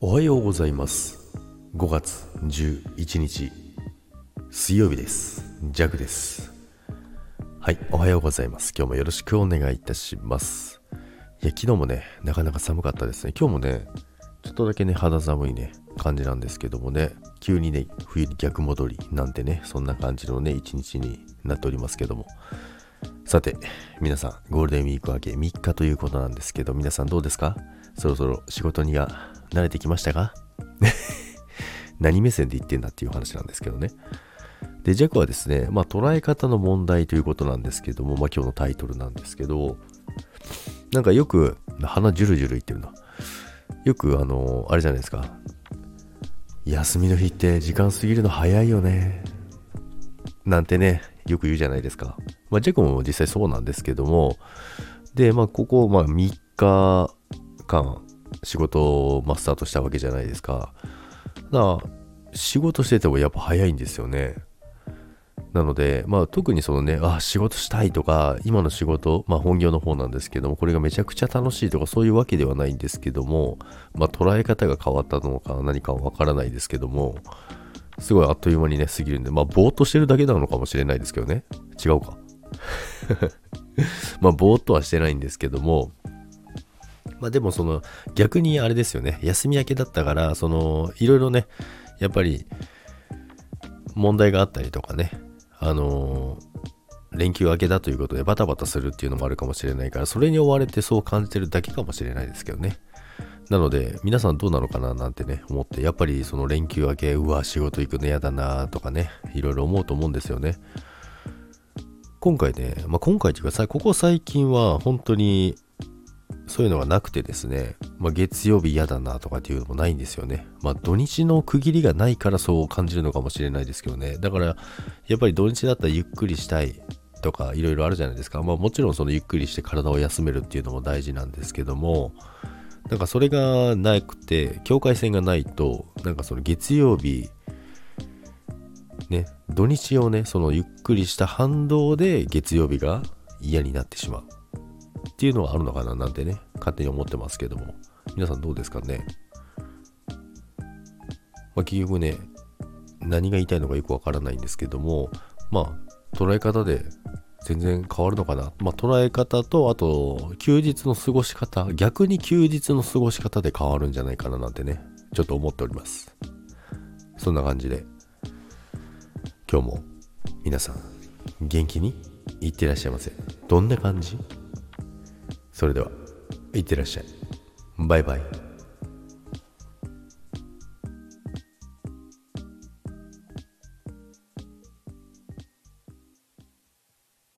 おはようございます。5月11日水曜日です。ジャグです。はいおはようございます。今日もよろしくお願いいたします。いや昨日もねなかなか寒かったですね。今日もねちょっとだけね肌寒いね感じなんですけどもね急にね冬に逆戻りなんてねそんな感じのね一日になっておりますけども。さて皆さんゴールデンウィーク明け3日ということなんですけど皆さんどうですか？そろそろ仕事には慣れてきましたか？何目線で言ってんだっていう話なんですけどね。で、弱はですね、まあ捉え方の問題ということなんですけども、まあ今日のタイトルなんですけど、なんかよく、鼻ジュルジュル言ってるな。よくあの、あれじゃないですか。休みの日って時間過ぎるの早いよね。なんてね、よく言うじゃないですか。まあジェコも実際そうなんですけども、で、まあここ、まあ3日間、仕事を、まスタートしたわけじゃないですか。だから、仕事しててもやっぱ早いんですよね。なので、まあ特にそのね、あ、仕事したいとか、今の仕事、まあ本業の方なんですけども、これがめちゃくちゃ楽しいとかそういうわけではないんですけども、まあ捉え方が変わったのか何かわからないですけども、すごいあっという間にね、過ぎるんで、まあぼーっとしてるだけなのかもしれないですけどね。違うか。まあぼーっとはしてないんですけども、まあでもその逆にあれですよね、休み明けだったから、そのいろいろね、やっぱり問題があったりとかね、あのー、連休明けだということでバタバタするっていうのもあるかもしれないから、それに追われてそう感じてるだけかもしれないですけどね。なので、皆さんどうなのかななんてね、思って、やっぱりその連休明け、うわ、仕事行くの嫌だなとかね、いろいろ思うと思うんですよね。今回ね、まあ、今回というか、ここ最近は本当にそういうのがなくてですね、まあ、月曜日嫌だなとかっていうのもないんですよね。まあ、土日の区切りがないからそう感じるのかもしれないですけどね。だから、やっぱり土日だったらゆっくりしたいとかいろいろあるじゃないですか。まあ、もちろんそのゆっくりして体を休めるっていうのも大事なんですけども、なんかそれがなくて、境界線がないと、なんかその月曜日、ね、土日をね、そのゆっくりした反動で月曜日が嫌になってしまう。っていうのはあるのかななんてね、勝手に思ってますけども、皆さんどうですかね。まあ、結局ね、何が言いたいのかよくわからないんですけども、まあ、捉え方で全然変わるのかな。まあ、捉え方と、あと、休日の過ごし方、逆に休日の過ごし方で変わるんじゃないかななんてね、ちょっと思っております。そんな感じで、今日も皆さん、元気にいってらっしゃいませ。どんな感じ？それでは、いってらっしゃい。バイバイ。